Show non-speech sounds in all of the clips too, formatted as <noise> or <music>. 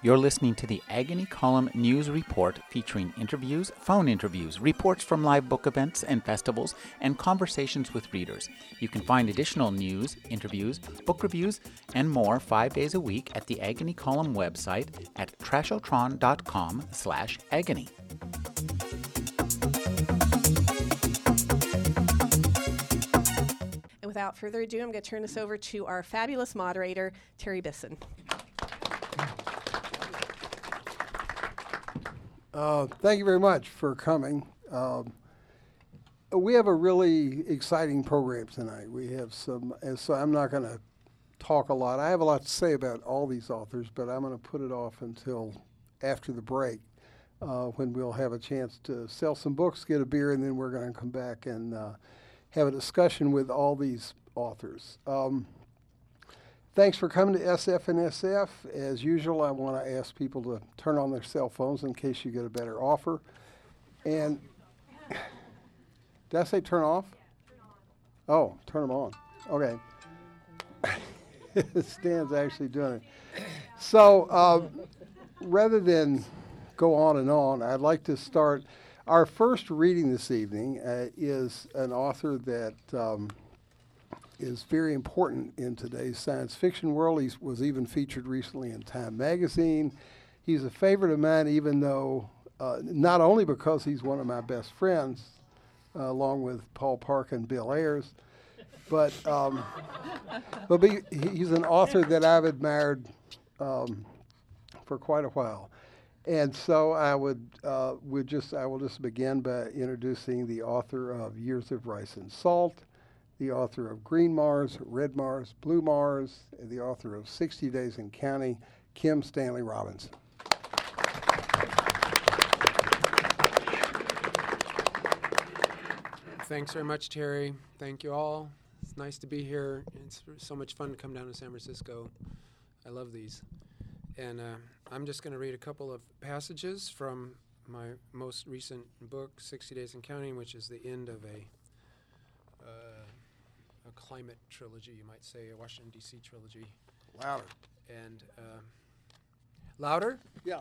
You're listening to the Agony Column News Report featuring interviews, phone interviews, reports from live book events and festivals, and conversations with readers. You can find additional news, interviews, book reviews, and more five days a week at the Agony Column website at trashotron.com slash agony. And without further ado, I'm going to turn this over to our fabulous moderator, Terry Bisson. Uh, thank you very much for coming. Um, we have a really exciting program tonight. We have some, and so I'm not going to talk a lot. I have a lot to say about all these authors, but I'm going to put it off until after the break uh, when we'll have a chance to sell some books, get a beer, and then we're going to come back and uh, have a discussion with all these authors. Um, Thanks for coming to SF and SF. As usual, I want to ask people to turn on their cell phones in case you get a better offer. And did I say turn off? Oh, turn them on. Okay. <laughs> Stan's actually doing it. So uh, rather than go on and on, I'd like to start. Our first reading this evening uh, is an author that. Um, is very important in today's science fiction world. He was even featured recently in Time magazine. He's a favorite of mine, even though uh, not only because he's one of my best friends, uh, along with Paul Park and Bill Ayers, but um, but be, he's an author that I've admired um, for quite a while. And so I would uh, would just I will just begin by introducing the author of Years of Rice and Salt, the author of Green Mars, Red Mars, Blue Mars, the author of 60 Days in County, Kim Stanley Robinson. Thanks very much, Terry. Thank you all. It's nice to be here. It's so much fun to come down to San Francisco. I love these. And uh, I'm just going to read a couple of passages from my most recent book, 60 Days and Counting, which is the end of a climate trilogy, you might say, a Washington D.C. trilogy. Louder. And uh, louder? Yeah.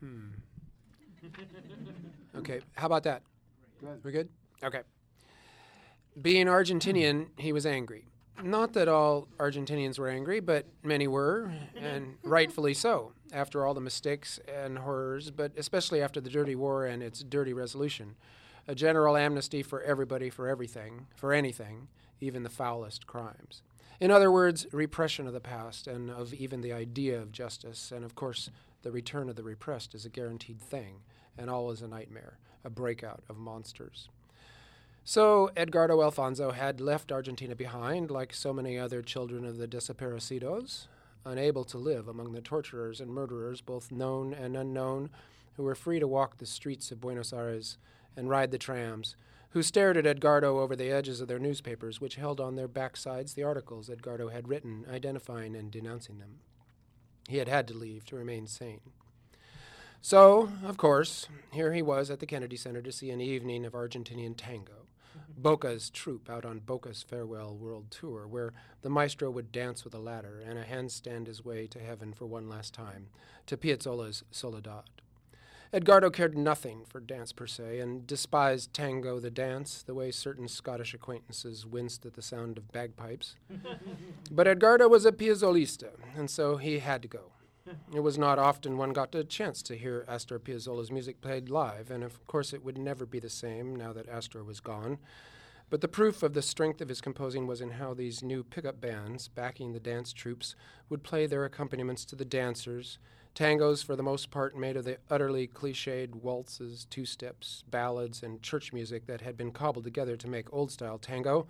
Hmm. okay, how about that? Good. We're good? Okay. Being Argentinian, he was angry. Not that all Argentinians were angry, but many were, and <laughs> rightfully so, after all the mistakes and horrors, but especially after the Dirty War and its dirty resolution a general amnesty for everybody, for everything, for anything, even the foulest crimes. In other words, repression of the past and of even the idea of justice, and of course, the return of the repressed is a guaranteed thing, and all is a nightmare, a breakout of monsters. So, Edgardo Alfonso had left Argentina behind, like so many other children of the desaparecidos, unable to live among the torturers and murderers, both known and unknown, who were free to walk the streets of Buenos Aires and ride the trams, who stared at Edgardo over the edges of their newspapers, which held on their backsides the articles Edgardo had written identifying and denouncing them. He had had to leave to remain sane. So, of course, here he was at the Kennedy Center to see an evening of Argentinian tango. Boca's troupe out on Boca's farewell world tour, where the maestro would dance with a ladder and a handstand his way to heaven for one last time, to Piazzolla's Soledad. Edgardo cared nothing for dance per se, and despised tango the dance, the way certain Scottish acquaintances winced at the sound of bagpipes. <laughs> but Edgardo was a piazzolista, and so he had to go. It was not often one got a chance to hear Astor Piazzolla's music played live, and of course it would never be the same now that Astor was gone. But the proof of the strength of his composing was in how these new pickup bands, backing the dance troupes, would play their accompaniments to the dancers Tangos, for the most part, made of the utterly cliched waltzes, two steps, ballads, and church music that had been cobbled together to make old style tango.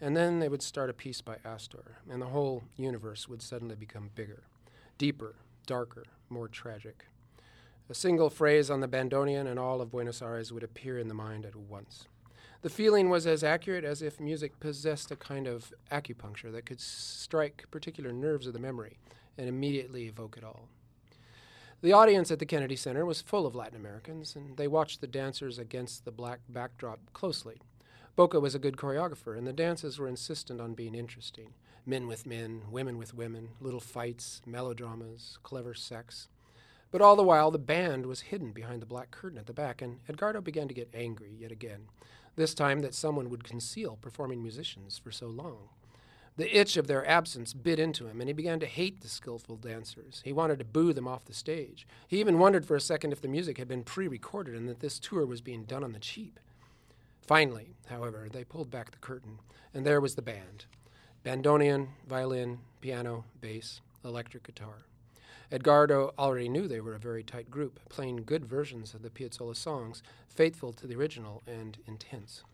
And then they would start a piece by Astor, and the whole universe would suddenly become bigger, deeper, darker, more tragic. A single phrase on the bandoneon and all of Buenos Aires would appear in the mind at once. The feeling was as accurate as if music possessed a kind of acupuncture that could strike particular nerves of the memory and immediately evoke it all. The audience at the Kennedy Center was full of Latin Americans, and they watched the dancers against the black backdrop closely. Boca was a good choreographer, and the dances were insistent on being interesting. men with men, women with women, little fights, melodramas, clever sex. But all the while, the band was hidden behind the black curtain at the back, and Edgardo began to get angry yet again, this time that someone would conceal performing musicians for so long. The itch of their absence bit into him, and he began to hate the skillful dancers. He wanted to boo them off the stage. He even wondered for a second if the music had been pre recorded and that this tour was being done on the cheap. Finally, however, they pulled back the curtain, and there was the band bandoneon, violin, piano, bass, electric guitar. Edgardo already knew they were a very tight group, playing good versions of the Piazzolla songs, faithful to the original and intense.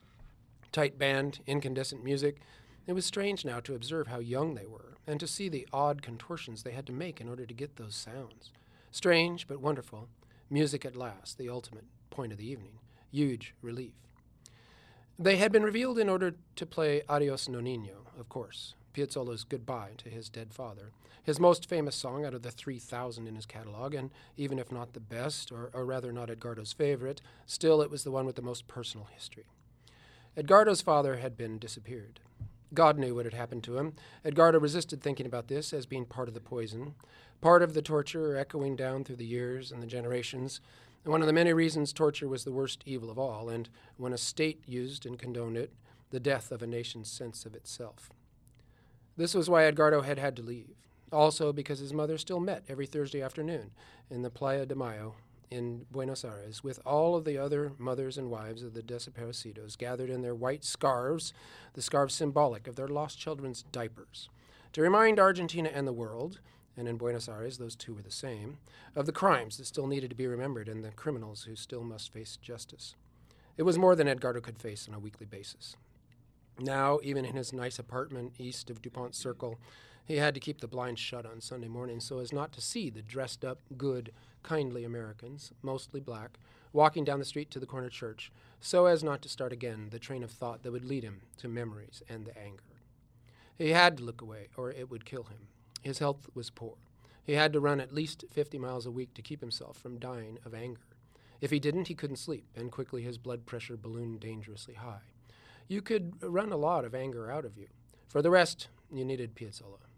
Tight band, incandescent music, it was strange now to observe how young they were, and to see the odd contortions they had to make in order to get those sounds. Strange, but wonderful. Music at last, the ultimate point of the evening. Huge relief. They had been revealed in order to play Adios Nonino, of course, Piazzolla's goodbye to his dead father, his most famous song out of the 3,000 in his catalog, and even if not the best, or, or rather not Edgardo's favorite, still it was the one with the most personal history. Edgardo's father had been disappeared. God knew what had happened to him. Edgardo resisted thinking about this as being part of the poison, part of the torture echoing down through the years and the generations. One of the many reasons torture was the worst evil of all, and when a state used and condoned it, the death of a nation's sense of itself. This was why Edgardo had had to leave. Also, because his mother still met every Thursday afternoon in the Plaza de Mayo in Buenos Aires with all of the other mothers and wives of the desaparecidos gathered in their white scarves, the scarves symbolic of their lost children's diapers, to remind Argentina and the world, and in Buenos Aires those two were the same, of the crimes that still needed to be remembered and the criminals who still must face justice. It was more than Edgardo could face on a weekly basis. Now, even in his nice apartment east of DuPont Circle, he had to keep the blinds shut on Sunday morning so as not to see the dressed up, good, kindly Americans, mostly black, walking down the street to the corner church, so as not to start again the train of thought that would lead him to memories and the anger. He had to look away, or it would kill him. His health was poor. He had to run at least 50 miles a week to keep himself from dying of anger. If he didn't, he couldn't sleep, and quickly his blood pressure ballooned dangerously high. You could run a lot of anger out of you. For the rest, you needed Piazzolla.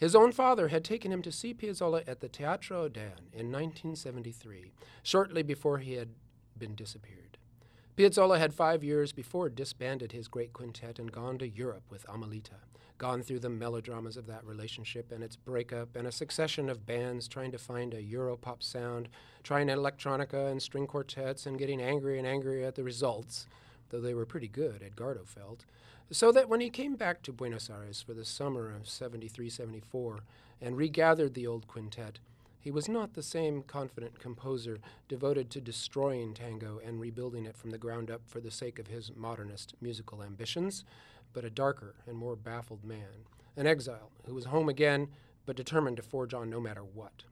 His own father had taken him to see Piazzolla at the Teatro Odeon in 1973, shortly before he had been disappeared. Piazzolla had five years before disbanded his great quintet and gone to Europe with Amelita, gone through the melodramas of that relationship and its breakup and a succession of bands trying to find a Europop sound, trying electronica and string quartets and getting angry and angry at the results, though they were pretty good, Edgardo felt. So that when he came back to Buenos Aires for the summer of 73 74 and regathered the old quintet, he was not the same confident composer devoted to destroying tango and rebuilding it from the ground up for the sake of his modernist musical ambitions, but a darker and more baffled man, an exile who was home again but determined to forge on no matter what.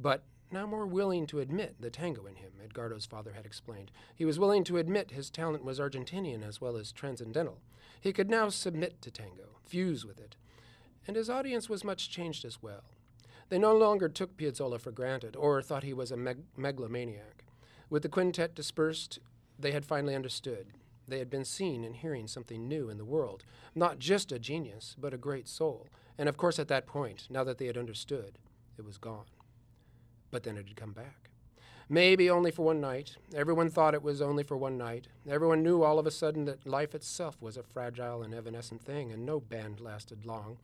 But now more willing to admit the tango in him, Edgardo's father had explained. He was willing to admit his talent was Argentinian as well as transcendental. He could now submit to tango, fuse with it. And his audience was much changed as well. They no longer took Piazzolla for granted or thought he was a meg- megalomaniac. With the quintet dispersed, they had finally understood. They had been seeing and hearing something new in the world, not just a genius, but a great soul. And of course, at that point, now that they had understood, it was gone. But then it had come back. Maybe only for one night. Everyone thought it was only for one night. Everyone knew all of a sudden that life itself was a fragile and evanescent thing, and no band lasted long.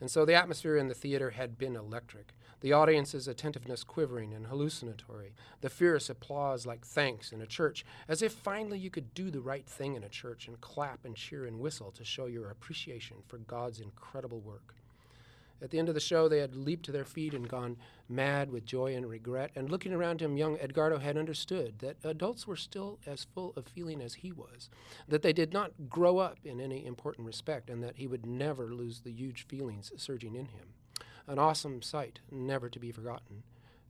And so the atmosphere in the theater had been electric. The audience's attentiveness quivering and hallucinatory. The fierce applause like thanks in a church, as if finally you could do the right thing in a church and clap and cheer and whistle to show your appreciation for God's incredible work. At the end of the show, they had leaped to their feet and gone mad with joy and regret. And looking around him, young Edgardo had understood that adults were still as full of feeling as he was, that they did not grow up in any important respect, and that he would never lose the huge feelings surging in him. An awesome sight, never to be forgotten.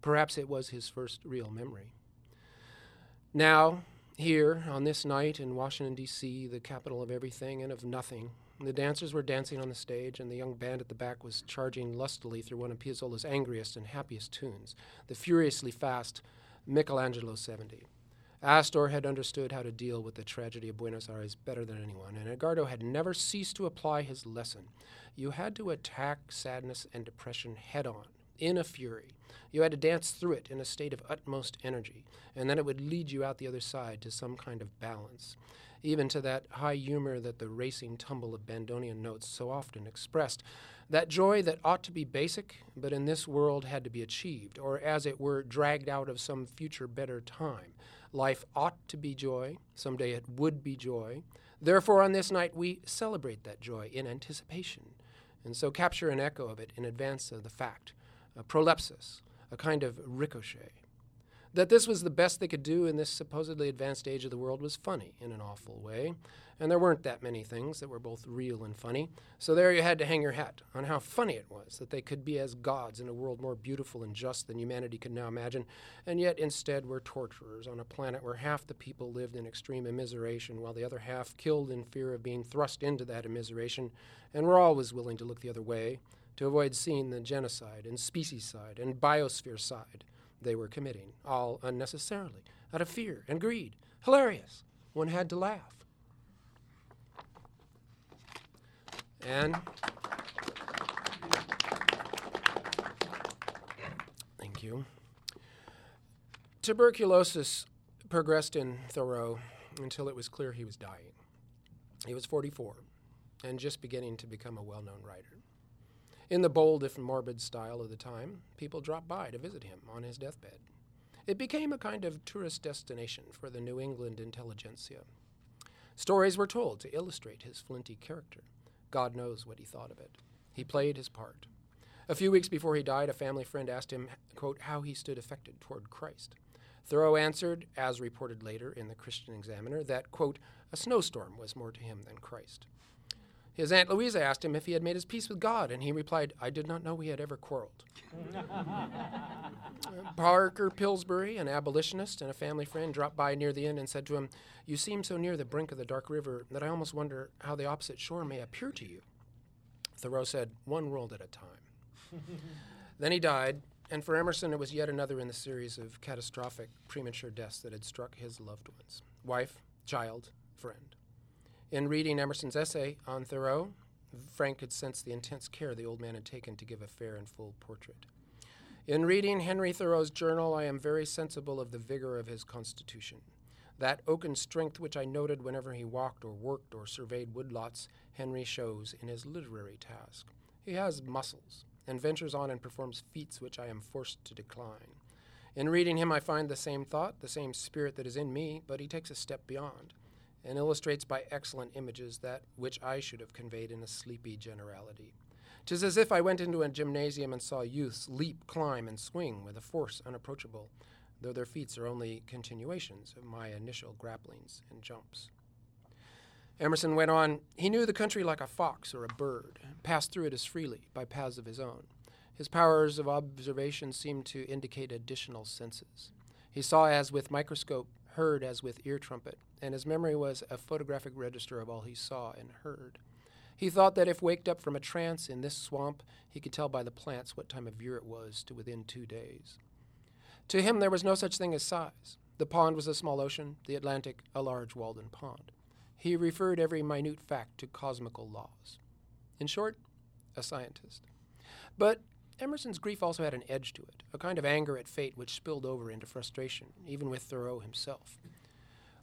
Perhaps it was his first real memory. Now, here, on this night in Washington, D.C., the capital of everything and of nothing, the dancers were dancing on the stage, and the young band at the back was charging lustily through one of Piazzolla's angriest and happiest tunes, the furiously fast Michelangelo 70. Astor had understood how to deal with the tragedy of Buenos Aires better than anyone, and Edgardo had never ceased to apply his lesson. You had to attack sadness and depression head on, in a fury. You had to dance through it in a state of utmost energy, and then it would lead you out the other side to some kind of balance, even to that high humor that the racing tumble of Bandoneon notes so often expressed. That joy that ought to be basic, but in this world had to be achieved, or as it were, dragged out of some future better time. Life ought to be joy, someday it would be joy. Therefore, on this night, we celebrate that joy in anticipation, and so capture an echo of it in advance of the fact, a prolepsis, a kind of ricochet. That this was the best they could do in this supposedly advanced age of the world was funny in an awful way, and there weren't that many things that were both real and funny. So there you had to hang your hat on how funny it was that they could be as gods in a world more beautiful and just than humanity could now imagine, and yet instead were torturers on a planet where half the people lived in extreme immiseration while the other half killed in fear of being thrust into that immiseration, and were always willing to look the other way to avoid seeing the genocide and specieside and biosphere side they were committing, all unnecessarily, out of fear and greed. Hilarious. One had to laugh. And thank you. Tuberculosis progressed in Thoreau until it was clear he was dying. He was 44 and just beginning to become a well known writer. In the bold, if morbid style of the time, people dropped by to visit him on his deathbed. It became a kind of tourist destination for the New England intelligentsia. Stories were told to illustrate his flinty character. God knows what he thought of it. He played his part. A few weeks before he died, a family friend asked him, quote, how he stood affected toward Christ. Thoreau answered, as reported later in the Christian Examiner, that, quote, a snowstorm was more to him than Christ. His Aunt Louisa asked him if he had made his peace with God, and he replied, I did not know we had ever quarreled. <laughs> Parker Pillsbury, an abolitionist and a family friend, dropped by near the inn and said to him, You seem so near the brink of the dark river that I almost wonder how the opposite shore may appear to you. Thoreau said, One world at a time. <laughs> then he died, and for Emerson, it was yet another in the series of catastrophic premature deaths that had struck his loved ones wife, child, friend. In reading Emerson's essay on Thoreau, Frank could sense the intense care the old man had taken to give a fair and full portrait. In reading Henry Thoreau's journal, I am very sensible of the vigor of his constitution. That oaken strength which I noted whenever he walked or worked or surveyed woodlots, Henry shows in his literary task. He has muscles and ventures on and performs feats which I am forced to decline. In reading him, I find the same thought, the same spirit that is in me, but he takes a step beyond and illustrates by excellent images that which I should have conveyed in a sleepy generality. Tis as if I went into a gymnasium and saw youths leap, climb, and swing with a force unapproachable, though their feats are only continuations of my initial grapplings and jumps. Emerson went on, he knew the country like a fox or a bird, passed through it as freely by paths of his own. His powers of observation seemed to indicate additional senses. He saw as with microscope heard as with ear trumpet, and his memory was a photographic register of all he saw and heard. He thought that if waked up from a trance in this swamp, he could tell by the plants what time of year it was to within two days. To him, there was no such thing as size. The pond was a small ocean, the Atlantic a large Walden pond. He referred every minute fact to cosmical laws. In short, a scientist. But Emerson's grief also had an edge to it, a kind of anger at fate which spilled over into frustration, even with Thoreau himself.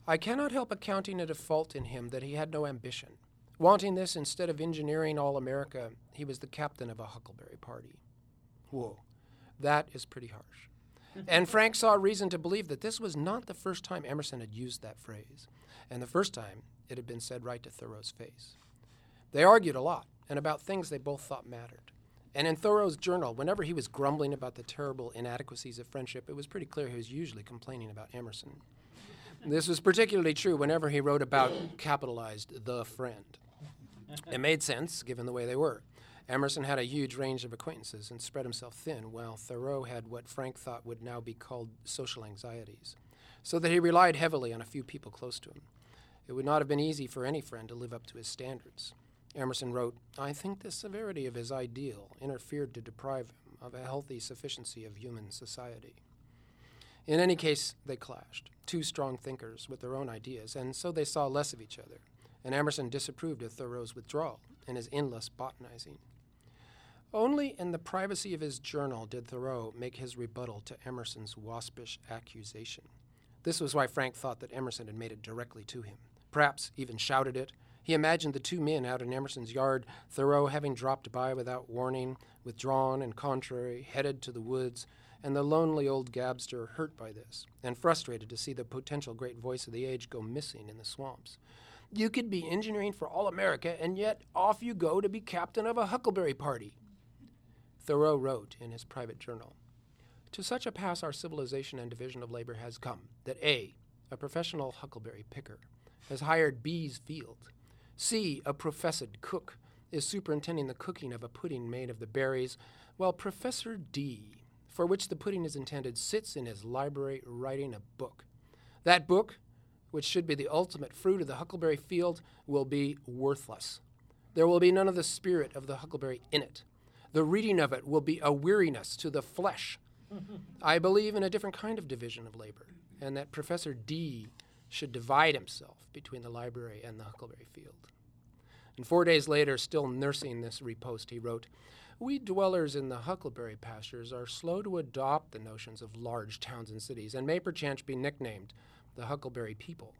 I cannot help accounting it a fault in him that he had no ambition. Wanting this, instead of engineering all America, he was the captain of a huckleberry party. Whoa, that is pretty harsh. <laughs> and Frank saw reason to believe that this was not the first time Emerson had used that phrase, and the first time it had been said right to Thoreau's face. They argued a lot, and about things they both thought mattered. And in Thoreau's journal, whenever he was grumbling about the terrible inadequacies of friendship, it was pretty clear he was usually complaining about Emerson. This was particularly true whenever he wrote about capitalized the friend. It made sense, given the way they were. Emerson had a huge range of acquaintances and spread himself thin, while Thoreau had what Frank thought would now be called social anxieties, so that he relied heavily on a few people close to him. It would not have been easy for any friend to live up to his standards. Emerson wrote, I think the severity of his ideal interfered to deprive him of a healthy sufficiency of human society. In any case, they clashed. Two strong thinkers with their own ideas, and so they saw less of each other. And Emerson disapproved of Thoreau's withdrawal and his endless botanizing. Only in the privacy of his journal did Thoreau make his rebuttal to Emerson's waspish accusation. This was why Frank thought that Emerson had made it directly to him, perhaps even shouted it. He imagined the two men out in Emerson's yard, Thoreau having dropped by without warning, withdrawn and contrary, headed to the woods, and the lonely old gabster hurt by this, and frustrated to see the potential great voice of the age go missing in the swamps. You could be engineering for all America, and yet off you go to be captain of a huckleberry party. Thoreau wrote in his private journal To such a pass our civilization and division of labor has come that A, a professional huckleberry picker, has hired B's field. C, a professed cook, is superintending the cooking of a pudding made of the berries, while Professor D, for which the pudding is intended, sits in his library writing a book. That book, which should be the ultimate fruit of the huckleberry field, will be worthless. There will be none of the spirit of the huckleberry in it the reading of it will be a weariness to the flesh. <laughs> I believe in a different kind of division of labor, and that Professor D should divide himself between the library and the Huckleberry Field. And four days later, still nursing this repost, he wrote, We dwellers in the huckleberry pastures are slow to adopt the notions of large towns and cities, and may perchance be nicknamed the huckleberry people.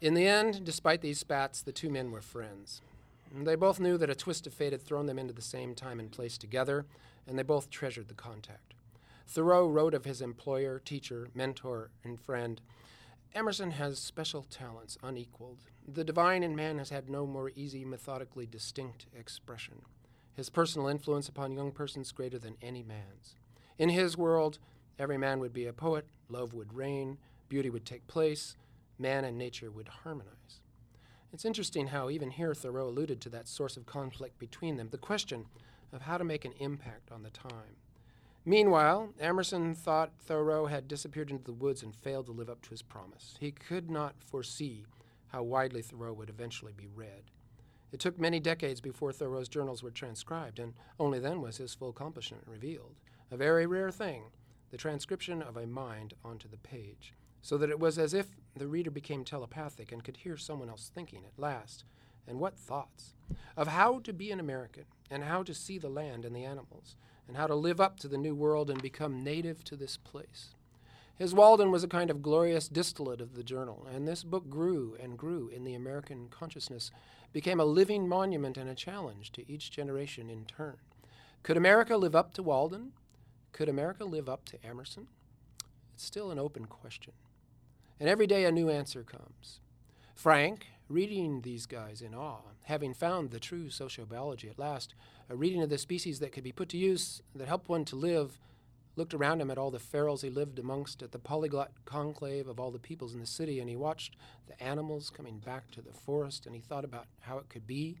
In the end, despite these spats, the two men were friends. They both knew that a twist of fate had thrown them into the same time and place together, and they both treasured the contact. Thoreau wrote of his employer, teacher, mentor, and friend Emerson has special talents unequaled. The divine in man has had no more easy, methodically distinct expression. His personal influence upon young persons greater than any man's. In his world, every man would be a poet, love would reign, beauty would take place, man and nature would harmonize. It's interesting how even here Thoreau alluded to that source of conflict between them, the question of how to make an impact on the time. Meanwhile, Emerson thought Thoreau had disappeared into the woods and failed to live up to his promise. He could not foresee how widely Thoreau would eventually be read. It took many decades before Thoreau's journals were transcribed, and only then was his full accomplishment revealed. A very rare thing, the transcription of a mind onto the page so that it was as if the reader became telepathic and could hear someone else thinking at last. And what thoughts? Of how to be an American, and how to see the land and the animals, and how to live up to the new world and become native to this place. His Walden was a kind of glorious distillate of the journal, and this book grew and grew in the American consciousness, became a living monument and a challenge to each generation in turn. Could America live up to Walden? Could America live up to Emerson? It's still an open question. And every day a new answer comes. Frank, reading these guys in awe, having found the true sociobiology at last, a reading of the species that could be put to use, that helped one to live, looked around him at all the ferals he lived amongst, at the polyglot conclave of all the peoples in the city, and he watched the animals coming back to the forest, and he thought about how it could be,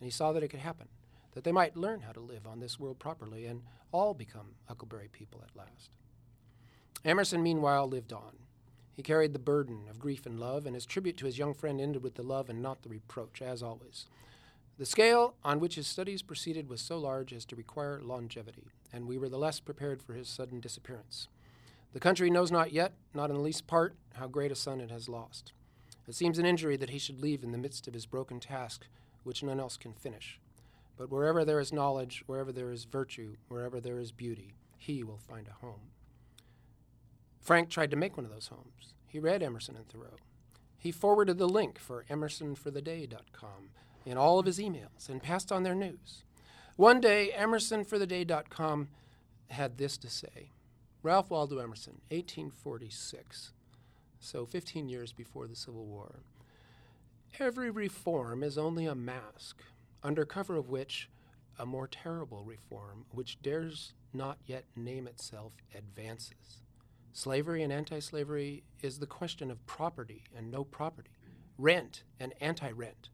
and he saw that it could happen, that they might learn how to live on this world properly, and all become Huckleberry people at last. Emerson, meanwhile, lived on. He carried the burden of grief and love, and his tribute to his young friend ended with the love and not the reproach, as always. The scale on which his studies proceeded was so large as to require longevity, and we were the less prepared for his sudden disappearance. The country knows not yet, not in the least part, how great a son it has lost. It seems an injury that he should leave in the midst of his broken task, which none else can finish. But wherever there is knowledge, wherever there is virtue, wherever there is beauty, he will find a home. Frank tried to make one of those homes. He read Emerson and Thoreau. He forwarded the link for emersonfortheday.com in all of his emails and passed on their news. One day, emersonfortheday.com had this to say Ralph Waldo Emerson, 1846, so 15 years before the Civil War. Every reform is only a mask, under cover of which a more terrible reform, which dares not yet name itself, advances. Slavery and anti slavery is the question of property and no property, rent and anti rent.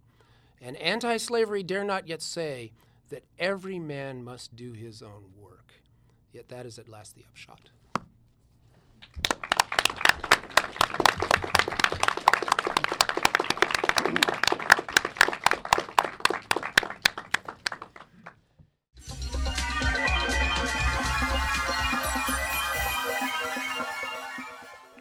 And anti slavery dare not yet say that every man must do his own work. Yet that is at last the upshot.